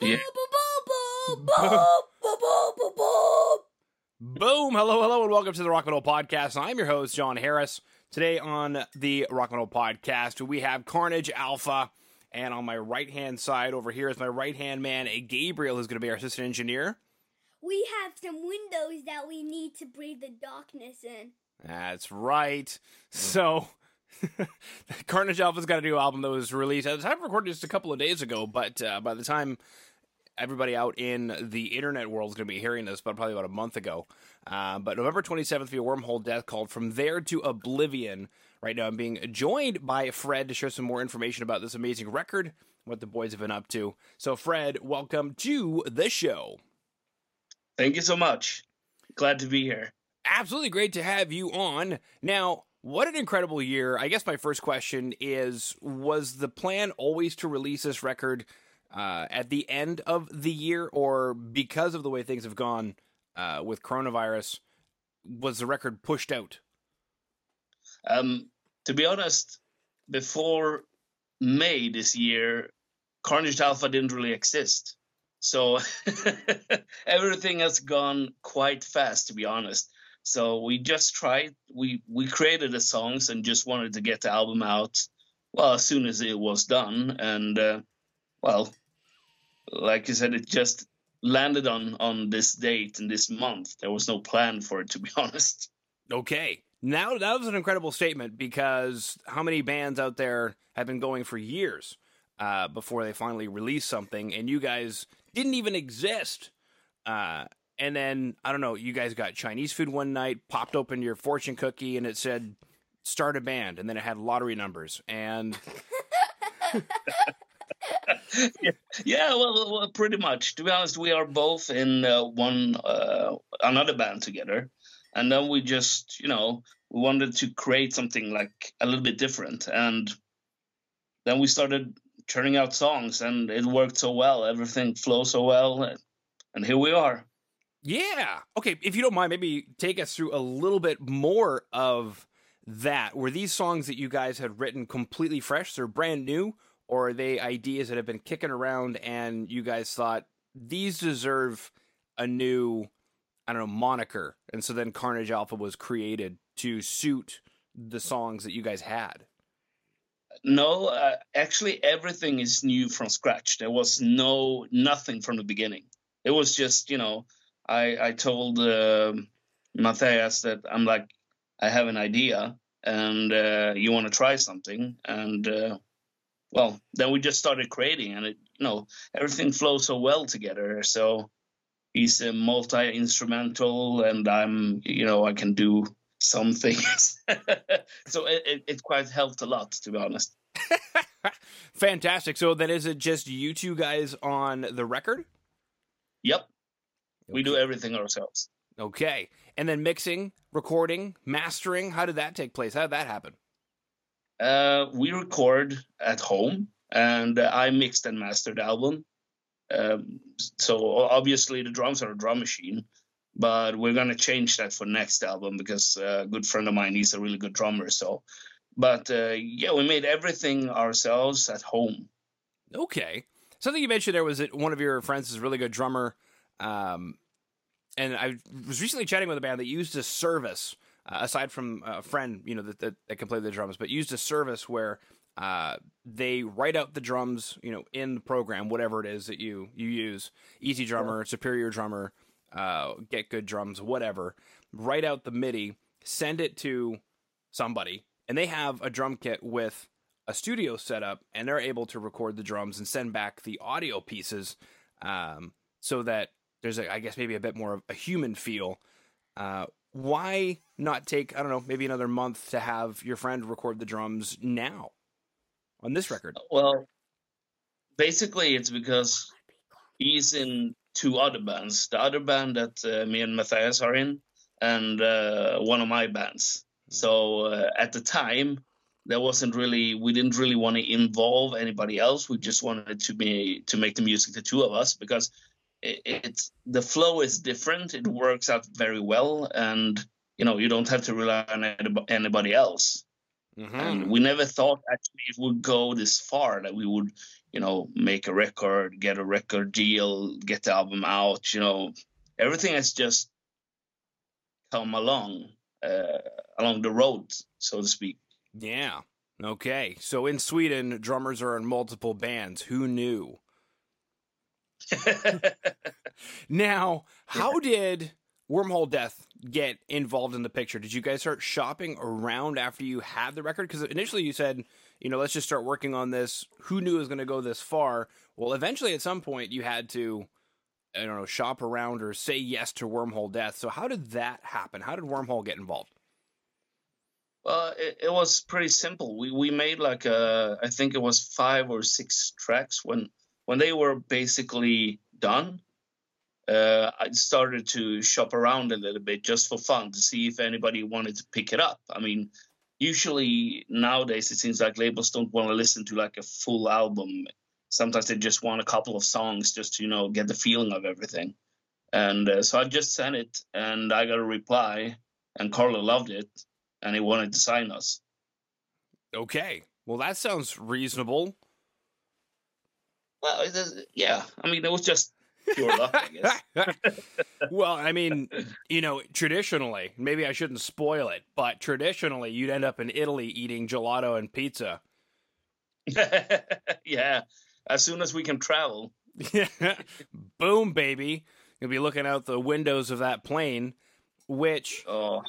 Yeah. Boom! Hello, hello, and welcome to the Rock Metal Podcast. I'm your host, Jon Harris. Today on the Rock Metal Podcast, we have Carnage Alpha, and on my right hand side over here is my right hand man, Gabriel, who's going to be our assistant engineer. We have some windows that we need to breathe the darkness in. That's right. So, Carnage Alpha's got a new album that was released. I was having recorded just a couple of days ago, but uh, by the time everybody out in the internet world is going to be hearing this, but probably about a month ago. Uh, but November 27th, via Wormhole Death called From There to Oblivion. Right now, I'm being joined by Fred to share some more information about this amazing record, what the boys have been up to. So, Fred, welcome to the show. Thank you so much. Glad to be here. Absolutely great to have you on. Now, what an incredible year. I guess my first question is Was the plan always to release this record uh, at the end of the year, or because of the way things have gone uh, with coronavirus, was the record pushed out? Um, to be honest, before May this year, Carnage Alpha didn't really exist. So everything has gone quite fast, to be honest. So we just tried. We we created the songs and just wanted to get the album out. Well, as soon as it was done, and uh, well, like I said, it just landed on on this date and this month. There was no plan for it, to be honest. Okay. Now that was an incredible statement because how many bands out there have been going for years uh, before they finally release something, and you guys didn't even exist. Uh, and then I don't know, you guys got Chinese food one night, popped open your fortune cookie, and it said start a band, and then it had lottery numbers, and yeah, well, well, pretty much. To be honest, we are both in uh, one uh, another band together, and then we just, you know, we wanted to create something like a little bit different, and then we started churning out songs, and it worked so well. Everything flows so well, and here we are. Yeah. Okay. If you don't mind, maybe take us through a little bit more of that. Were these songs that you guys had written completely fresh? They're brand new, or are they ideas that have been kicking around and you guys thought these deserve a new, I don't know, moniker? And so then Carnage Alpha was created to suit the songs that you guys had. No, uh, actually, everything is new from scratch. There was no nothing from the beginning. It was just, you know, I I told uh, Matthias that I'm like, I have an idea, and uh, you want to try something, and uh, well, then we just started creating, and it, you know, everything flows so well together. So he's a multi instrumental, and I'm, you know, I can do some things. so it, it, it quite helped a lot, to be honest. Fantastic. So then, is it just you two guys on the record? Yep. We do everything ourselves. Okay. And then mixing, recording, mastering, how did that take place? How did that happen? Uh, we record at home, and uh, I mixed and mastered the album. Um, so obviously the drums are a drum machine, but we're gonna change that for next album because uh, a good friend of mine he's a really good drummer. So, but uh, yeah, we made everything ourselves at home. Okay. Something you mentioned there was that one of your friends is a really good drummer. Um, and I was recently chatting with a band that used a service uh, aside from a friend, you know, that, that, that, can play the drums, but used a service where uh, they write out the drums, you know, in the program, whatever it is that you you use, EZdrummer, Superior Drummer, uh, Get Good Drums, whatever. Write out the MIDI, send it to somebody, and they have a drum kit with a studio setup, and they're able to record the drums and send back the audio pieces, um, so that there's, a, I guess, maybe a bit more of a human feel. Uh, why not take I don't know maybe another month to have your friend record the drums now on this record? Well, basically, it's because he's in two other bands. The other band that uh, me and Matthias are in, and uh, one of my bands. Mm-hmm. So uh, at the time, there wasn't really we didn't really want to involve anybody else. We just wanted to be to make the music the two of us because it, it's the flow is different. It works out very well, and you know you don't have to rely on anybody else. Mm-hmm. And we never thought actually it would go this far that we would, you know, make a record, get a record deal, get the album out. You know, everything has just come along uh, along the road, so to speak. Yeah. Okay. So in Sweden, drummers are in multiple bands. Who knew? Now, how did Wormhole Death get involved in the picture? Did you guys start shopping around after you had the record? Because initially you said, you know, let's just start working on this. Who knew it was going to go this far? Well, eventually at some point you had to, I don't know, shop around or say yes to Wormhole Death. So how did that happen? How did Wormhole get involved? Well, it, it was pretty simple. We we made like a, I think it was five or six tracks when when they were basically done uh, I started to shop around a little bit just for fun to see if anybody wanted to pick it up. I mean, usually nowadays it seems like labels don't want to listen to like a full album. Sometimes they just want a couple of songs just to you know get the feeling of everything. And uh, so I just sent it, and I got a reply, and Carlo loved it, and he wanted to sign us. Okay, well that sounds reasonable. Well, yeah, I mean it was just pure luck, I guess. well, I mean, you know, traditionally, maybe I shouldn't spoil it, but traditionally, you'd end up in Italy eating gelato and pizza. yeah, as soon as we can travel. Boom, baby. You'll be looking out the windows of that plane, which oh.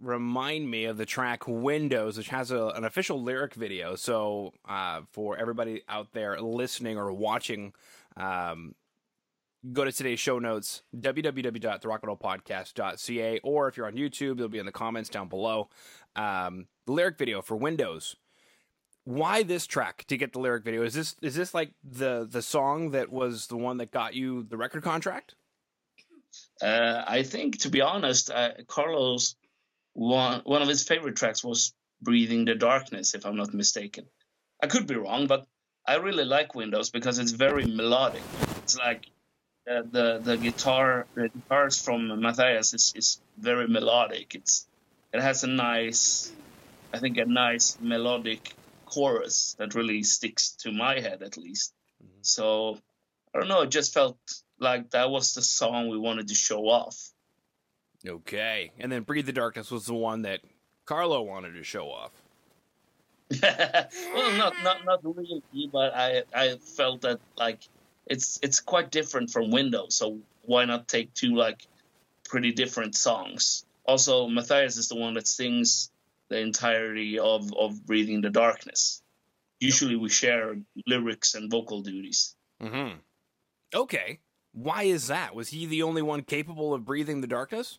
Remind me of the track Windows, which has a, an official lyric video. So, uh, for everybody out there listening or watching, um, go to today's show notes, www.therockandrollpodcast.ca, or if you're on YouTube, it'll be in the comments down below. Um, the lyric video for Windows. Why this track to get the lyric video? Is this is this like the the song that was the one that got you the record contract? Uh, I think, to be honest, uh, Carlos one one of his favorite tracks was "Breathing the Darkness," if I'm not mistaken. I could be wrong, but I really like Windows because it's very melodic. It's like uh, the the guitar the guitars from Matthias is, is very melodic. It's it has a nice, I think a nice melodic chorus that really sticks to my head at least. Mm-hmm. So I don't know. It just felt like that was the song we wanted to show off. Okay, and then "Breathe the Darkness" was the one that Carlo wanted to show off. well, not not not really, but I I felt that like it's it's quite different from Windows. So why not take two like pretty different songs? Also, Matthias is the one that sings the entirety of of Breathing the Darkness. Usually, we share lyrics and vocal duties. Hmm. Okay. Why is that? Was he the only one capable of breathing the darkness?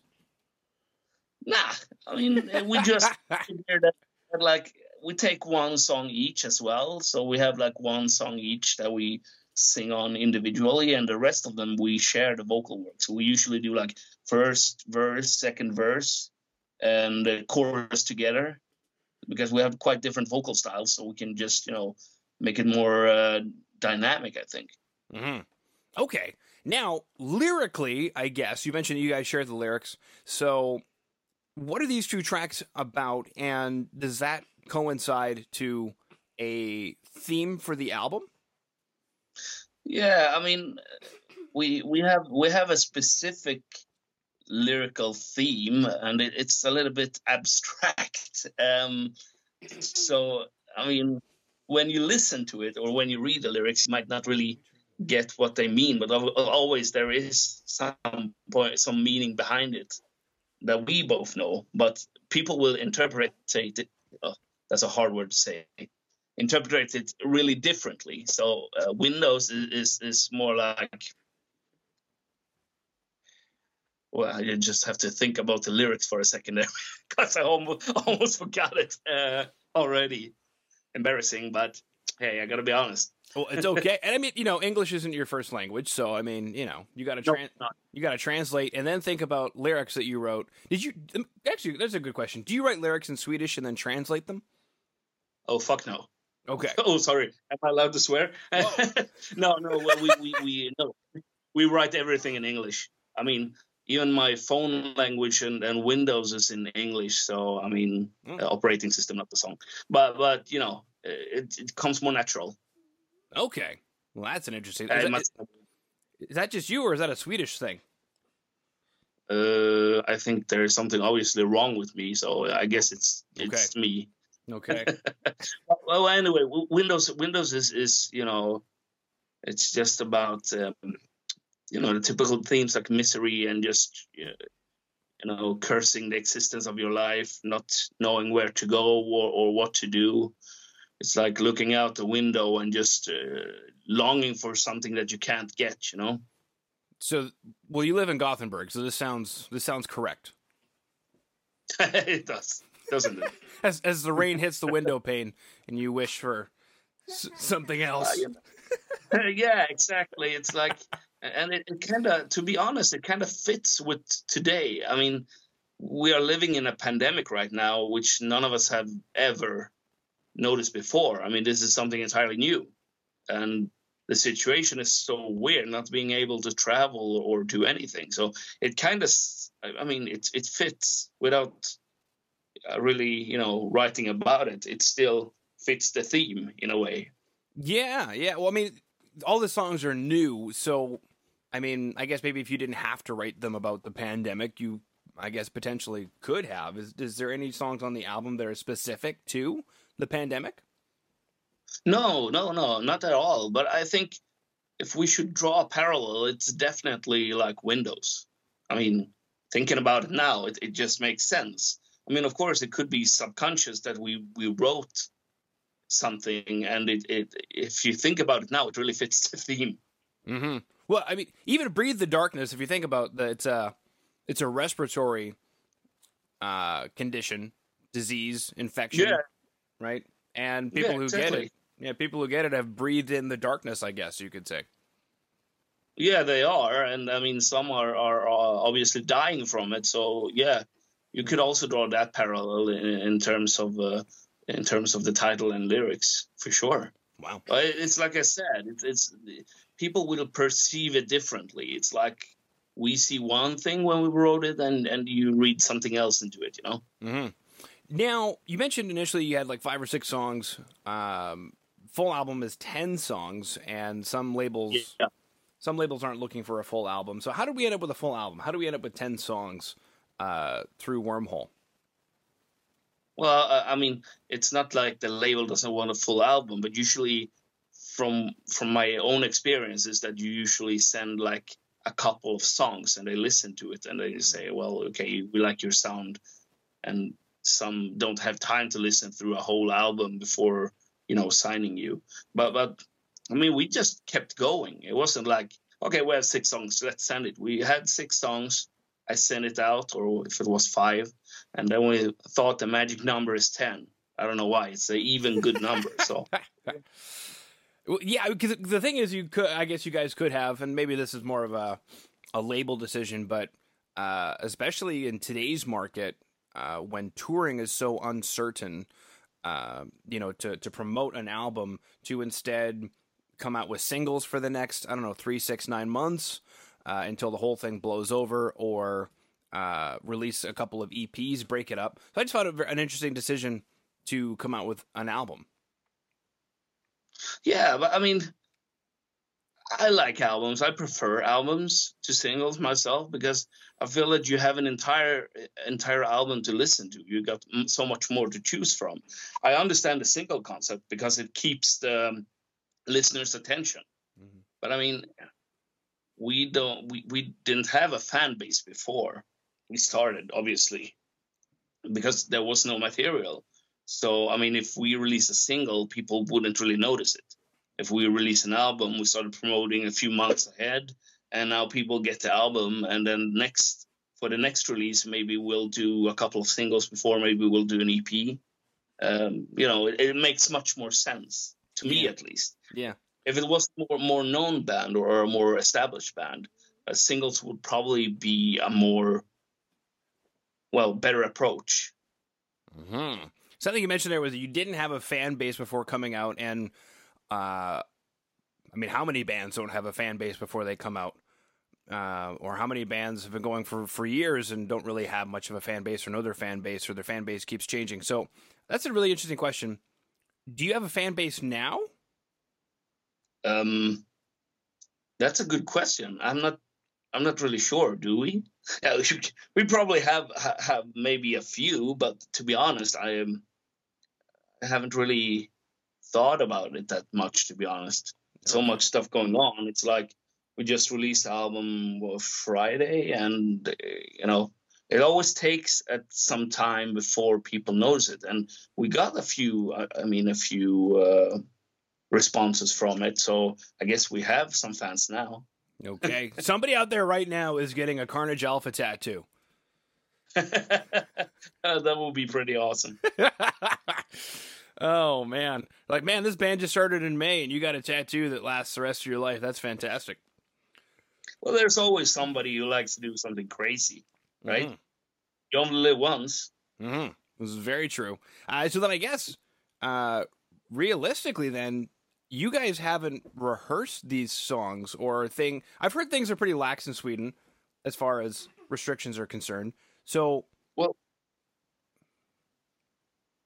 Nah. I mean, we just figured that, like we take one song each as well. So we have like one song each that we sing on individually, and the rest of them we share the vocal work. So we usually do like first verse, second verse, and the chorus together because we have quite different vocal styles, so we can just you know make it more uh, dynamic. I think. Mm-hmm. Okay. Now, lyrically, I guess you mentioned you guys share the lyrics. So, what are these two tracks about, and does that coincide to a theme for the album? Yeah, I mean, we we have we have a specific lyrical theme, and it, it's a little bit abstract. Um, so, I mean, when you listen to it or when you read the lyrics, you might not really get what they mean, but always there is some point, some meaning behind it that we both know, but people will interpret it. Oh, that's a hard word to say interpret it really differently. So uh, Windows is, is, is more like well, you just have to think about the lyrics for a second there because I almost almost forgot it uh, already. Embarrassing, but hey, I gotta be honest. Well, it's okay, and I mean, you know, English isn't your first language, so I mean, you know, you got to trans- no, you got to translate and then think about lyrics that you wrote. Did you um, actually? That's a good question. Do you write lyrics in Swedish and then translate them? Oh fuck no. Okay. Oh, sorry. Am I allowed to swear? no, no. Well, we, we, we, no. We write everything in English. I mean, even my phone language and, and Windows is in English. So, I mean, mm. operating system, not the song. But, but you know, it, it comes more natural. Okay, well that's an interesting. Is that, must- is that just you, or is that a Swedish thing? uh, I think there is something obviously wrong with me, so I guess it's it's me. Okay. Well, anyway, Windows Windows is is you know, it's just about um, you know the typical themes like misery and just uh, you know cursing the existence of your life, not knowing where to go or, or what to do. It's like looking out the window and just uh, longing for something that you can't get. You know. so, well, you live in Gothenburg, so this sounds this sounds correct. it does, doesn't it? As as the rain hits the window pane, and you wish for s- something else. Uh, yeah. yeah, exactly. It's like, and it, it kind of, to be honest, it kind of fits with today. I mean, we are living in a pandemic right now, which none of us have ever noticed before. I mean, this is something entirely new, and the situation is so weird, not being able to travel or do anything. So it kind of, I mean, it it fits without uh, really, you know, writing about it. It still fits the theme in a way. Yeah, yeah. Well, I mean, all the songs are new, so I mean, I guess maybe if you didn't have to write them about the pandemic, you, I guess, potentially could have. Is is there any songs on the album that are specific to the pandemic? No, no, no, not at all. But I think if we should draw a parallel, it's definitely like Windows. I mean, thinking about it now, it, it just makes sense. I mean, of course, it could be subconscious that we, we wrote something, and it, it if you think about it now, it really fits the theme. Mm-hmm. Well, I mean, even "Breathe the Darkness." If you think about that, it's a it's a respiratory uh, condition, disease, infection, Yeah. Right? And people Yeah, who get it, yeah, people who get it have breathed in the darkness. I guess you could say. Yeah, they are, and I mean, some are, are, are obviously dying from it. So yeah, you could also draw that parallel in, in terms of uh, in terms of the title and lyrics for sure. Wow. But it's like I said, it's, it's people will perceive it differently. It's like we see one thing when we wrote it, and and you read something else into it. You know. hmm Now, you mentioned initially you had like five or six songs. Um, full album is ten songs, and some labels Yeah. some labels aren't looking for a full album. So, how did we end up with a full album? How do we end up with ten songs uh, through Wormhole? Well, I mean, it's not like the label doesn't want a full album, but usually, from from my own experiences, that you usually send like a couple of songs and they listen to it and they say, well, okay, we like your sound, and some don't have time to listen through a whole album before you know signing you. But but I mean, we just kept going. It wasn't like okay, we have six songs, let's send it. We had six songs. I sent it out, or if it was five, and then we thought the magic number is 10 i don't know why it's an even good number so yeah, because the thing is, you could, I guess, you guys could have, and maybe this is more of a a label decision, but uh, especially in today's market, uh, when touring is so uncertain, uh, you know, to to promote an album, to instead come out with singles for the next, I don't know, three, six, nine months uh, until the whole thing blows over, or uh, release a couple of EPs, break it up. So I just thought it an interesting decision to come out with an album. yeah but i mean i like albums. I prefer albums to singles myself because i feel that you have an entire entire album to listen to. You got m- so much more to choose from. I understand the single concept because it keeps the um, listener's attention. Mhm. but i mean we don't we, we didn't have a fan base before we started obviously because there was no material. So i mean if we release a single people wouldn't really notice it if we release an album we started promoting a few months ahead and now people get the album and then next for the next release maybe we'll do a couple of singles before maybe we'll do an ep um, you know it, it makes much more sense to me Yeah. at least Yeah. if it was more more known band or a more established band, uh, singles would probably be a more well better approach. hmm Something you mentioned there was that you didn't have a fan base before coming out, and uh, I mean, how many bands don't have a fan base before they come out? Uh, or how many bands have been going for, for years and don't really have much of a fan base or know their fan base or their fan base keeps changing? So that's a really interesting question. Do you have a fan base now? Um, that's a good question. I'm not. I'm not really sure. Do we? We probably have have maybe a few, but to be honest, I am. I haven't really thought about it that much. To be honest, so much stuff going on. It's like we just released the album Friday, and you know it always takes at some time before people notice it. And we got a few. I mean, a few. Uh, responses from it. So I guess we have some fans now. Okay. Somebody out there right now is getting a Carnage Alpha tattoo. that would be pretty awesome. oh man. Like man, this band just started in May and you got a tattoo that lasts the rest of your life. That's fantastic. Well, there's always somebody who likes to do something crazy, right? Mm-hmm. You only live once. Mm-hmm. This is very true. Uh, so then I guess, uh, realistically, then you guys haven't rehearsed these songs or thing. I've heard things are pretty lax in Sweden as far as restrictions are concerned. So, well,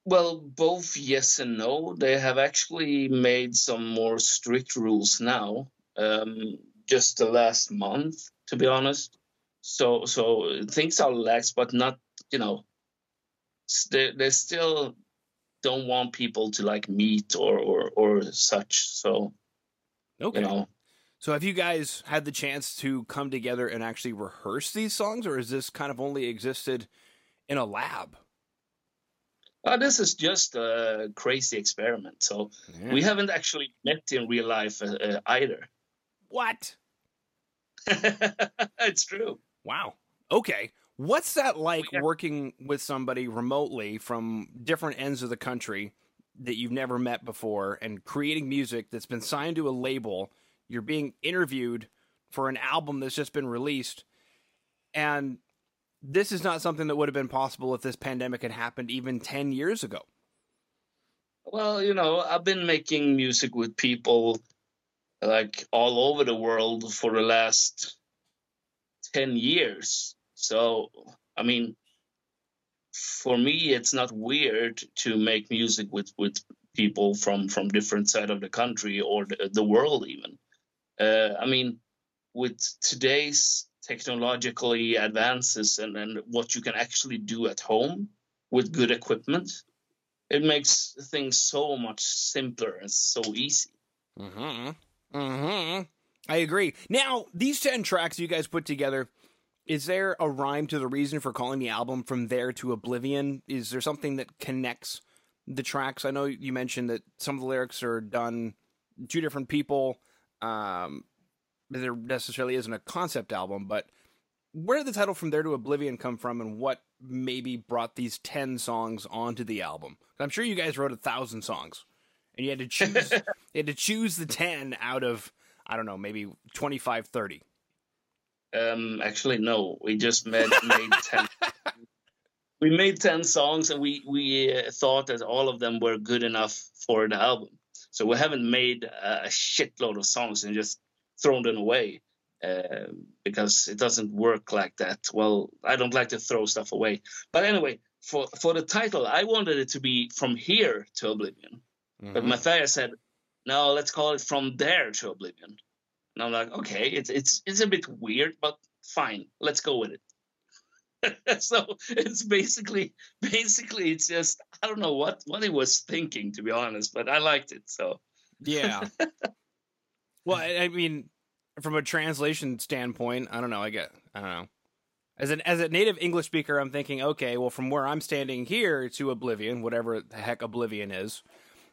well, both yes and no. They have actually made some more strict rules now. Um, just the last month, to be honest. So, so things are lax, but not you know. They they still don't want people to like meet or or or such. So, okay. You know. So have you guys had the chance to come together and actually rehearse these songs, or is this kind of only existed in a lab? Uh, this is just a crazy experiment. So yeah. we haven't actually met in real life uh, uh, either. What? it's true. Wow. Okay. What's that like yeah. working with somebody remotely from different ends of the country that you've never met before and creating music that's been signed to a label? You're being interviewed for an album that's just been released. And this is not something that would have been possible if this pandemic had happened even 10 years ago. Well, you know, I've been making music with people like all over the world for the last 10 years so, I mean, for me, it's not weird to make music with, with people from, from different side of the country or the, the world even. Uh, I mean, with today's technologically advances and, and what you can actually do at home with good equipment, it makes things so much simpler and so easy. Mm-hmm. Mm-hmm. I agree. Now, these 10 tracks you guys put together, is there a rhyme to the reason for calling the album From There to Oblivion? Is there something that connects the tracks? I know you mentioned that some of the lyrics are done two different people. Um, there necessarily isn't a concept album, but where did the title From There to Oblivion come from and what maybe brought these 10 songs onto the album? I'm sure you guys wrote a thousand songs and you had to choose you had to choose the 10 out of I don't know, maybe 25 30. Um, actually, no. We just made made ten. we made ten songs, and we we uh, thought that all of them were good enough for the album. So we haven't made a shitload of songs and just thrown them away uh, because it doesn't work like that. Well, I don't like to throw stuff away. But anyway, for for the title, I wanted it to be from here to oblivion. Mm-hmm. But Matthias said, "No, let's call it from there to oblivion." And I'm like, okay, it's it's it's a bit weird, but fine, let's go with it. so it's basically basically it's just I don't know what what he was thinking to be honest, but I liked it. So yeah. well, I mean, from a translation standpoint, I don't know. I get I don't know. As an as a native English speaker, I'm thinking, okay, well, from where I'm standing here to Oblivion, whatever the heck Oblivion is,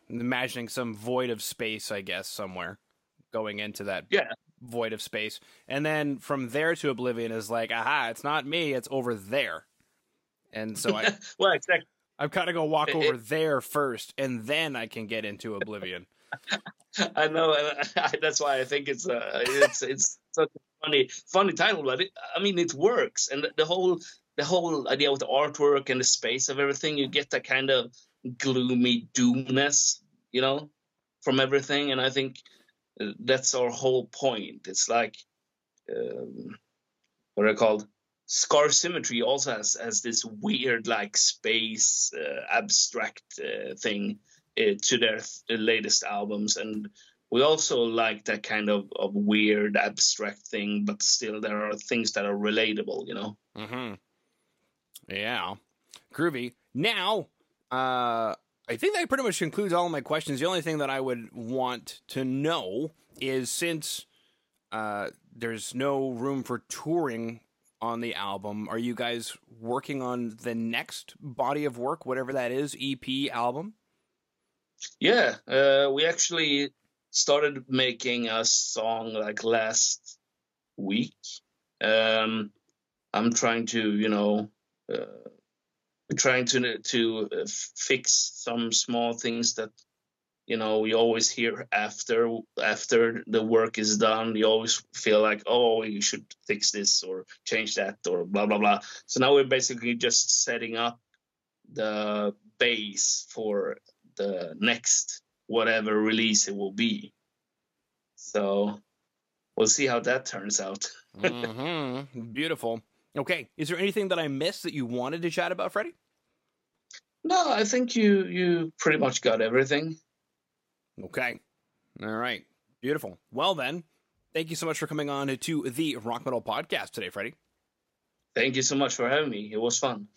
I'm imagining some void of space, I guess, somewhere going into that yeah. void of space. And then from there to Oblivion is like, aha, it's not me, it's over there. And so I well, exactly. I'm kind of gonna walk over it, there first, and then I can get into Oblivion. I know, that's why I think it's uh, it's it's such a funny funny title, but it, I mean it works, and the whole the whole idea with the artwork and the space of everything, you get that kind of gloomy doomness, you know, from everything, and I think that's our whole point. It's like um, what are called scar symmetry also has has this weird like space uh, abstract uh, thing uh, to their th- latest albums and we also like that kind of, of weird abstract thing, but still there are things that are relatable, you know. Mm-hmm. Yeah, groovy. Now, uh, I think that pretty much concludes all my questions. The only thing that I would want to know is since uh, there's no room for touring on the album, are you guys working on the next body of work, whatever that is, EP album? Yeah, uh, we actually started making a song like last week. Um, I'm trying to, you know, uh, trying to to uh, fix some small things that you know we always hear after after the work is done you always feel like oh you should fix this or change that or blah blah blah so now we're basically just setting up the base for the next whatever release it will be so we'll see how that turns out mm-hmm. beautiful okay is there anything that i missed that you wanted to chat about freddie no i think you you pretty much got everything Okay. All right. Beautiful. Well, then, thank you so much for coming on to the Rock Metal Podcast today, Freddie. Thank you so much for having me. It was fun.